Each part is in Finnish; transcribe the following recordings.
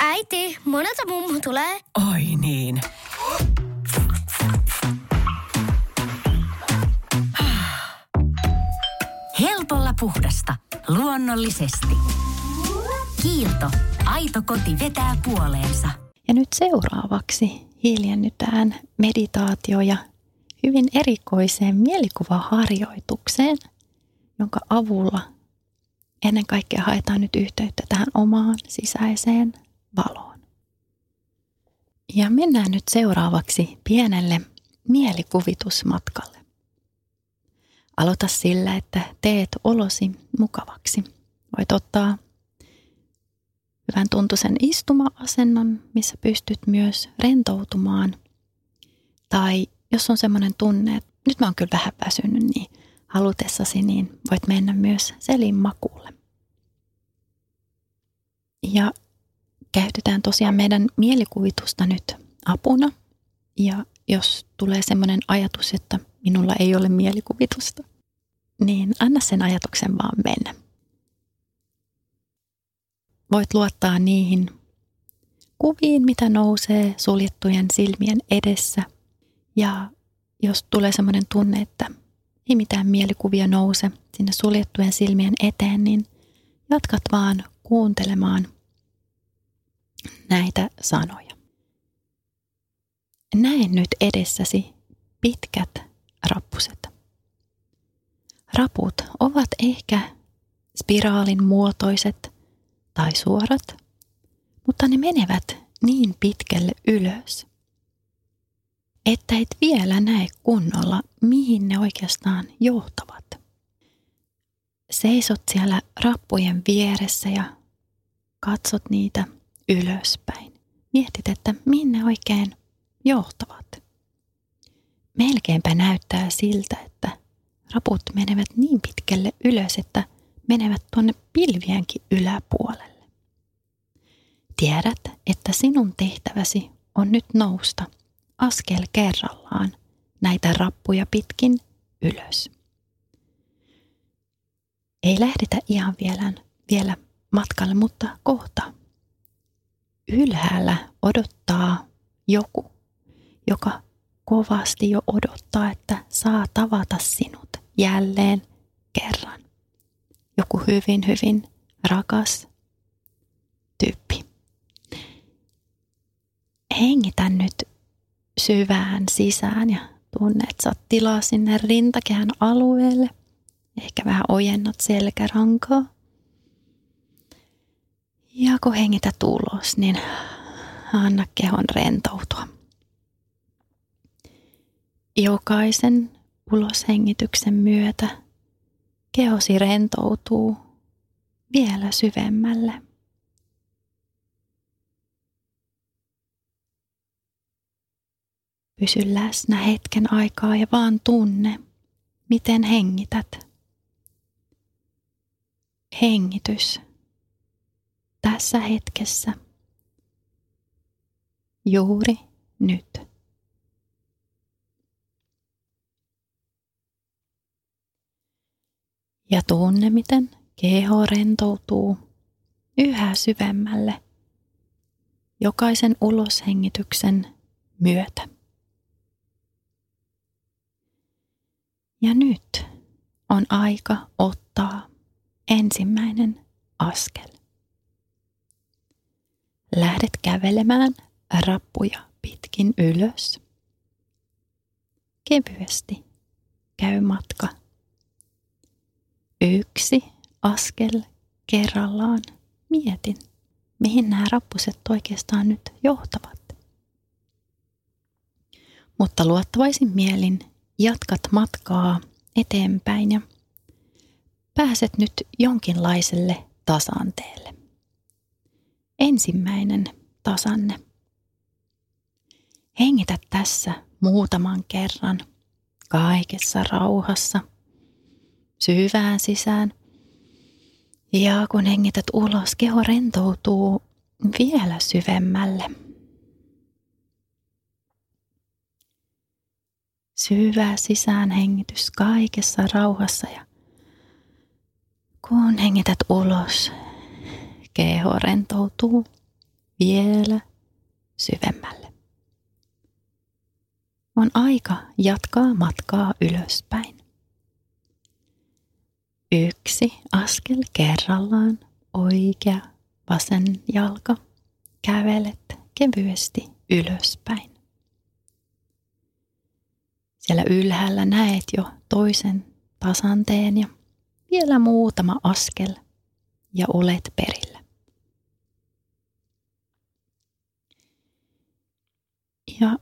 Äiti, monelta mummu tulee? Oi niin. Helpolla puhdasta. Luonnollisesti. Kiilto. Aito koti vetää puoleensa. Ja nyt seuraavaksi hiljennytään meditaatio ja hyvin erikoiseen mielikuvaharjoitukseen, jonka avulla ennen kaikkea haetaan nyt yhteyttä tähän omaan sisäiseen valoon. Ja mennään nyt seuraavaksi pienelle mielikuvitusmatkalle. Aloita sillä, että teet olosi mukavaksi. Voit ottaa hyvän tuntuisen istuma-asennon, missä pystyt myös rentoutumaan. Tai jos on semmoinen tunne, että nyt mä oon kyllä vähän väsynyt, niin halutessasi, niin voit mennä myös selin makuulle. Ja käytetään tosiaan meidän mielikuvitusta nyt apuna. Ja jos tulee semmoinen ajatus, että minulla ei ole mielikuvitusta, niin anna sen ajatuksen vaan mennä. Voit luottaa niihin kuviin, mitä nousee suljettujen silmien edessä. Ja jos tulee semmoinen tunne, että ei mitään mielikuvia nouse sinne suljettujen silmien eteen, niin jatkat vaan kuuntelemaan näitä sanoja. Näen nyt edessäsi pitkät rappuset. Raput ovat ehkä spiraalin muotoiset tai suorat, mutta ne menevät niin pitkälle ylös, että et vielä näe kunnolla, mihin ne oikeastaan johtavat. Seisot siellä rappujen vieressä ja katsot niitä ylöspäin. Mietit, että minne oikein johtavat. Melkeinpä näyttää siltä, että raput menevät niin pitkälle ylös, että menevät tuonne pilvienkin yläpuolelle. Tiedät, että sinun tehtäväsi on nyt nousta askel kerrallaan näitä rappuja pitkin ylös. Ei lähdetä ihan vielä, vielä matkalle, mutta kohta. Ylhäällä odottaa joku, joka kovasti jo odottaa, että saa tavata sinut jälleen kerran. Joku hyvin, hyvin rakas tyyppi. Hengitä nyt syvään sisään ja tunne, että saat tilaa sinne rintakehän alueelle. Ehkä vähän ojennat selkärankaa. Ja kun hengitä ulos, niin anna kehon rentoutua. Jokaisen uloshengityksen myötä kehosi rentoutuu vielä syvemmälle. Pysy läsnä hetken aikaa ja vaan tunne, miten hengität. Hengitys tässä hetkessä. Juuri nyt. Ja tunne, miten keho rentoutuu yhä syvemmälle jokaisen uloshengityksen myötä. Ja nyt on aika ottaa ensimmäinen askel. Lähdet kävelemään rappuja pitkin ylös. Kevyesti käy matka. Yksi askel kerrallaan mietin, mihin nämä rappuset oikeastaan nyt johtavat. Mutta luottavaisin mielin jatkat matkaa eteenpäin ja pääset nyt jonkinlaiselle tasanteelle. Ensimmäinen tasanne. Hengitä tässä muutaman kerran kaikessa rauhassa syvään sisään. Ja kun hengität ulos, keho rentoutuu vielä syvemmälle. Syvä sisäänhengitys kaikessa rauhassa ja Kun hengität ulos, keho rentoutuu vielä syvemmälle. On aika jatkaa matkaa ylöspäin. Yksi askel kerrallaan, oikea, vasen jalka. Kävelet kevyesti ylöspäin. Siellä ylhäällä näet jo toisen tasanteen ja vielä muutama askel ja olet perillä. Ja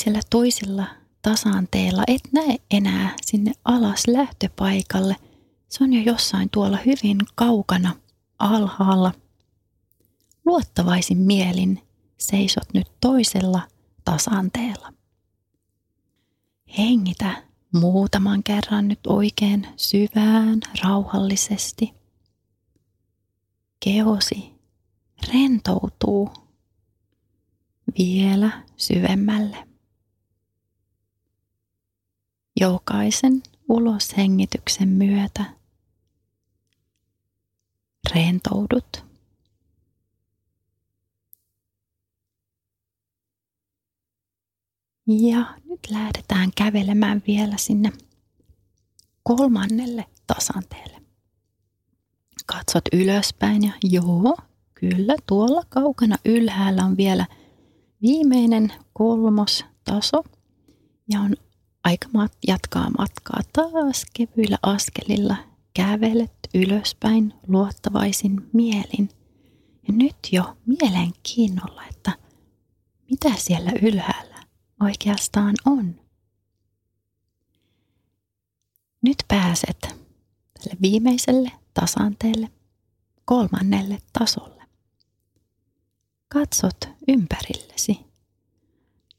siellä toisella tasanteella et näe enää sinne alas lähtöpaikalle. Se on jo jossain tuolla hyvin kaukana alhaalla. Luottavaisin mielin seisot nyt toisella tasanteella. Hengitä muutaman kerran nyt oikein syvään, rauhallisesti. Keosi rentoutuu vielä syvemmälle. Jokaisen uloshengityksen myötä rentoudut. Ja nyt lähdetään kävelemään vielä sinne kolmannelle tasanteelle. Katsot ylöspäin ja joo, kyllä tuolla kaukana ylhäällä on vielä viimeinen kolmos taso ja on aika jatkaa matkaa taas kevyillä askelilla. Kävelet ylöspäin luottavaisin mielin. Ja nyt jo mielenkiinnolla, että mitä siellä ylhäällä oikeastaan on. Nyt pääset tälle viimeiselle tasanteelle, kolmannelle tasolle. Katsot ympärillesi.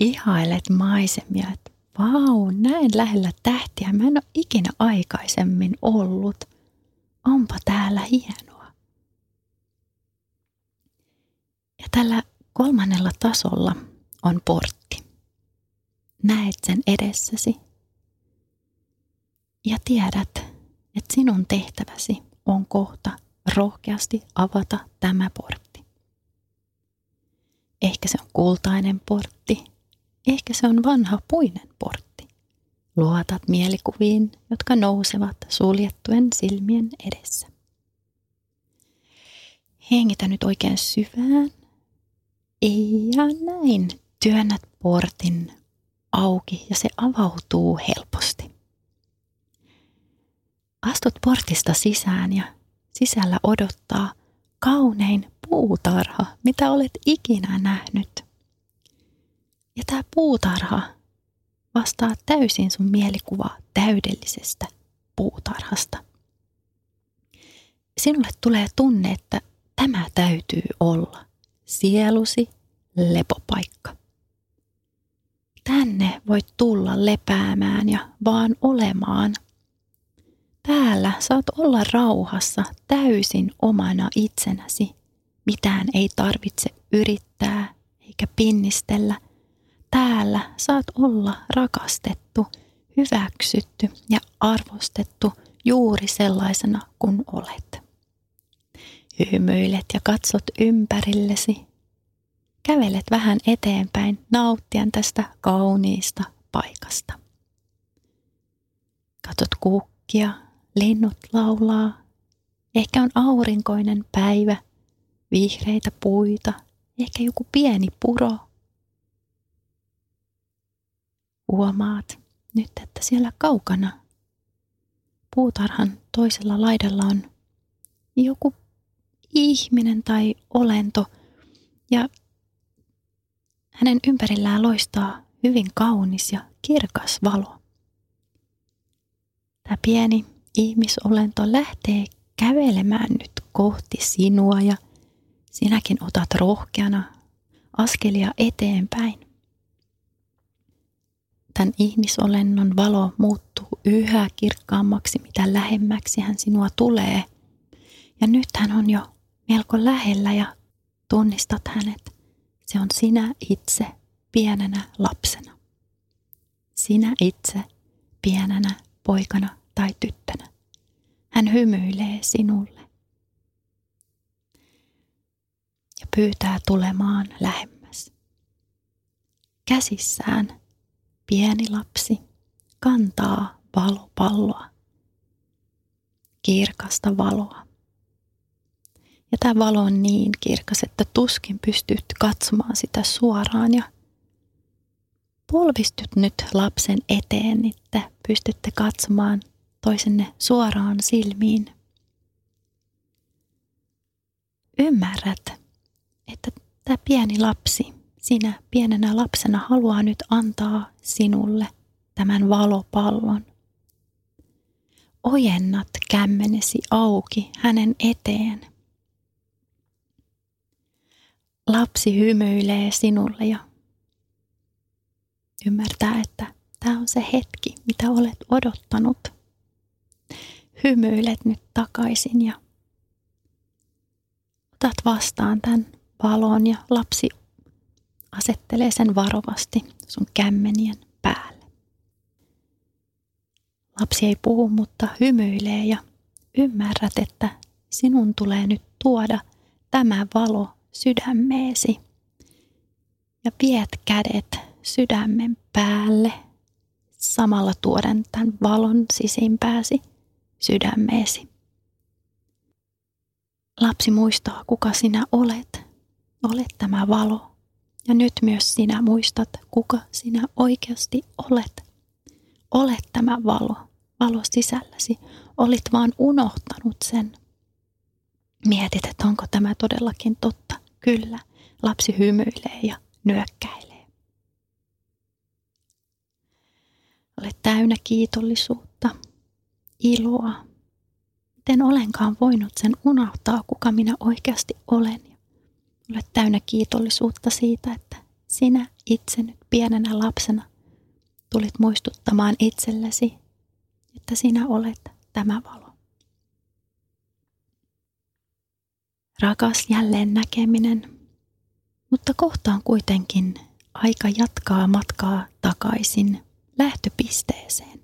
Ihailet maisemia, että vau, näin lähellä tähtiä. Mä en ole ikinä aikaisemmin ollut. Onpa täällä hienoa. Ja tällä kolmannella tasolla on portti. Näet sen edessäsi ja tiedät, että sinun tehtäväsi on kohta rohkeasti avata tämä portti. Ehkä se on kultainen portti, ehkä se on vanha puinen portti. Luotat mielikuviin, jotka nousevat suljettujen silmien edessä. Hengitä nyt oikein syvään. Ja näin työnnät portin auki ja se avautuu helposti. Astut portista sisään ja sisällä odottaa kaunein puutarha, mitä olet ikinä nähnyt. Ja tämä puutarha vastaa täysin sun mielikuvaa täydellisestä puutarhasta. Sinulle tulee tunne, että tämä täytyy olla sielusi lepopaikka. Tänne voit tulla lepäämään ja vaan olemaan Täällä saat olla rauhassa täysin omana itsenäsi. Mitään ei tarvitse yrittää eikä pinnistellä. Täällä saat olla rakastettu, hyväksytty ja arvostettu juuri sellaisena kuin olet. Hymyilet ja katsot ympärillesi. Kävelet vähän eteenpäin nauttien tästä kauniista paikasta. Katsot kukkia linnut laulaa. Ehkä on aurinkoinen päivä, vihreitä puita, ehkä joku pieni puro. Huomaat nyt, että siellä kaukana puutarhan toisella laidalla on joku ihminen tai olento ja hänen ympärillään loistaa hyvin kaunis ja kirkas valo. Tämä pieni ihmisolento lähtee kävelemään nyt kohti sinua ja sinäkin otat rohkeana askelia eteenpäin. Tämän ihmisolennon valo muuttuu yhä kirkkaammaksi, mitä lähemmäksi hän sinua tulee. Ja nyt hän on jo melko lähellä ja tunnistat hänet. Se on sinä itse pienenä lapsena. Sinä itse pienenä poikana tai tyttönä. Hän hymyilee sinulle ja pyytää tulemaan lähemmäs. Käsissään pieni lapsi kantaa valopalloa, kirkasta valoa. Ja tämä valo on niin kirkas, että tuskin pystyt katsomaan sitä suoraan ja polvistyt nyt lapsen eteen, että pystytte katsomaan toisenne suoraan silmiin. Ymmärrät, että tämä pieni lapsi, sinä pienenä lapsena haluaa nyt antaa sinulle tämän valopallon. Ojennat kämmenesi auki hänen eteen. Lapsi hymyilee sinulle ja ymmärtää, että tämä on se hetki, mitä olet odottanut. Hymyilet nyt takaisin ja otat vastaan tämän valon ja lapsi asettelee sen varovasti sun kämmenien päälle. Lapsi ei puhu, mutta hymyilee ja ymmärrät, että sinun tulee nyt tuoda tämä valo sydämeesi. Ja viet kädet sydämen päälle samalla tuoden tämän valon sisimpääsi sydämeesi. Lapsi muistaa, kuka sinä olet. Olet tämä valo. Ja nyt myös sinä muistat, kuka sinä oikeasti olet. Olet tämä valo, valo sisälläsi. Olit vaan unohtanut sen. Mietit, että onko tämä todellakin totta. Kyllä, lapsi hymyilee ja nyökkäilee. Olet täynnä kiitollisuutta, iloa. Miten olenkaan voinut sen unohtaa, kuka minä oikeasti olen. Olet täynnä kiitollisuutta siitä, että sinä itse nyt pienenä lapsena tulit muistuttamaan itsellesi, että sinä olet tämä valo. Rakas jälleen näkeminen, mutta kohta on kuitenkin aika jatkaa matkaa takaisin lähtöpisteeseen.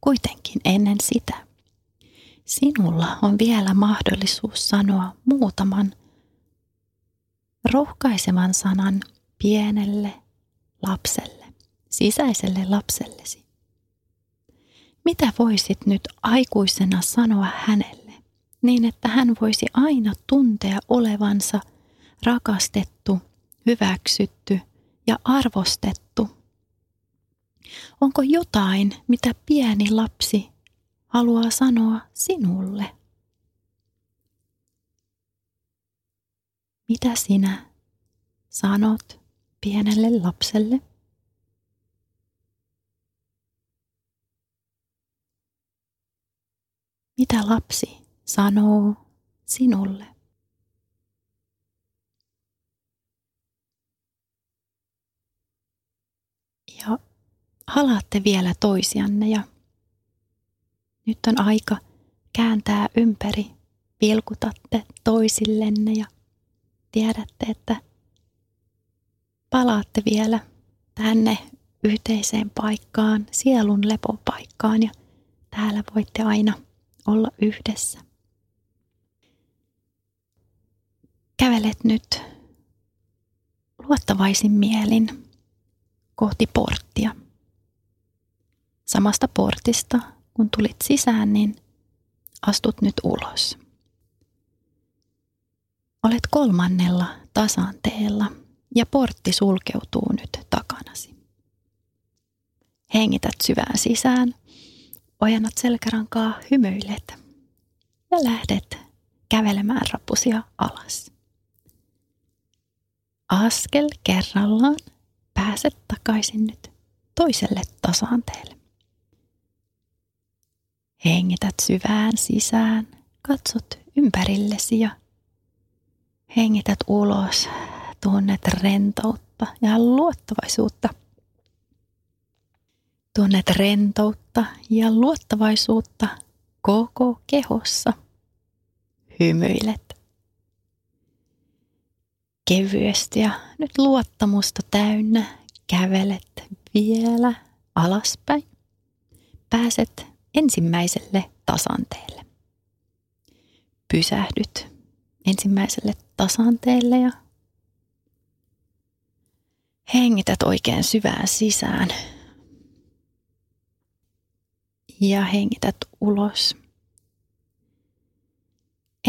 Kuitenkin ennen sitä. Sinulla on vielä mahdollisuus sanoa muutaman rohkaisevan sanan pienelle lapselle, sisäiselle lapsellesi. Mitä voisit nyt aikuisena sanoa hänelle, niin että hän voisi aina tuntea olevansa rakastettu, hyväksytty ja arvostettu? Onko jotain, mitä pieni lapsi haluaa sanoa sinulle? Mitä sinä sanot pienelle lapselle? Mitä lapsi sanoo sinulle? Ja halaatte vielä toisianne ja nyt on aika kääntää ympäri, vilkutatte toisillenne ja tiedätte, että palaatte vielä tänne yhteiseen paikkaan, sielun lepopaikkaan ja täällä voitte aina olla yhdessä. Kävelet nyt luottavaisin mielin kohti porttia. Samasta portista, kun tulit sisään, niin astut nyt ulos. Olet kolmannella tasanteella ja portti sulkeutuu nyt takanasi. Hengität syvään sisään, ojennat selkärankaa, hymyilet ja lähdet kävelemään rappusia alas. Askel kerrallaan pääset takaisin nyt toiselle tasanteelle. Hengität syvään sisään, katsot ympärillesi ja Hengität ulos, tunnet rentoutta ja luottavaisuutta. Tunnet rentoutta ja luottavaisuutta koko kehossa. Hymyilet. Kevyesti ja nyt luottamusta täynnä kävelet vielä alaspäin. Pääset ensimmäiselle tasanteelle. pysähdyt ensimmäiselle tasanteelle ja hengität oikein syvään sisään. Ja hengität ulos.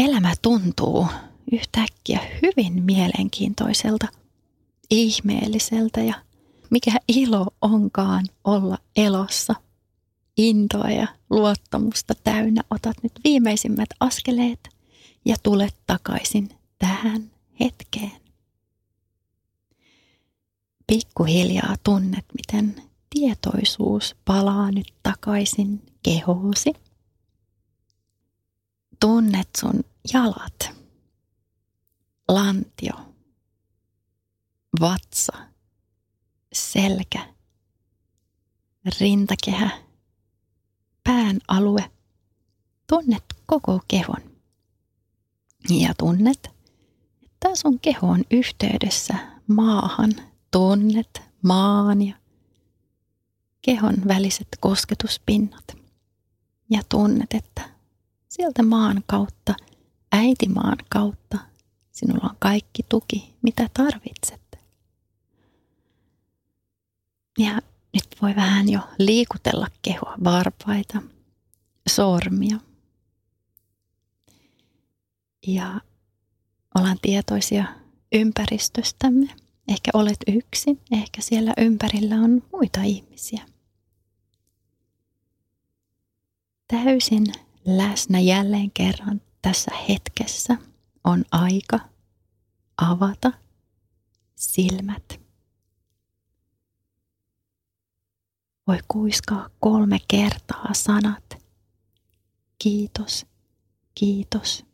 Elämä tuntuu yhtäkkiä hyvin mielenkiintoiselta, ihmeelliseltä ja mikä ilo onkaan olla elossa. Intoa ja luottamusta täynnä otat nyt viimeisimmät askeleet ja tulet takaisin tähän hetkeen. Pikkuhiljaa tunnet, miten tietoisuus palaa nyt takaisin kehoosi. Tunnet sun jalat, lantio, vatsa, selkä, rintakehä, pään alue. Tunnet koko kehon. Ja tunnet, että sun keho on yhteydessä maahan. Tunnet maan ja kehon väliset kosketuspinnat. Ja tunnet, että sieltä maan kautta, äitimaan kautta, sinulla on kaikki tuki, mitä tarvitset. Ja nyt voi vähän jo liikutella kehoa, varpaita, sormia, ja ollaan tietoisia ympäristöstämme. Ehkä olet yksi, ehkä siellä ympärillä on muita ihmisiä. Täysin läsnä jälleen kerran tässä hetkessä on aika avata silmät. Voi kuiskaa kolme kertaa sanat. Kiitos, kiitos, Kiitos.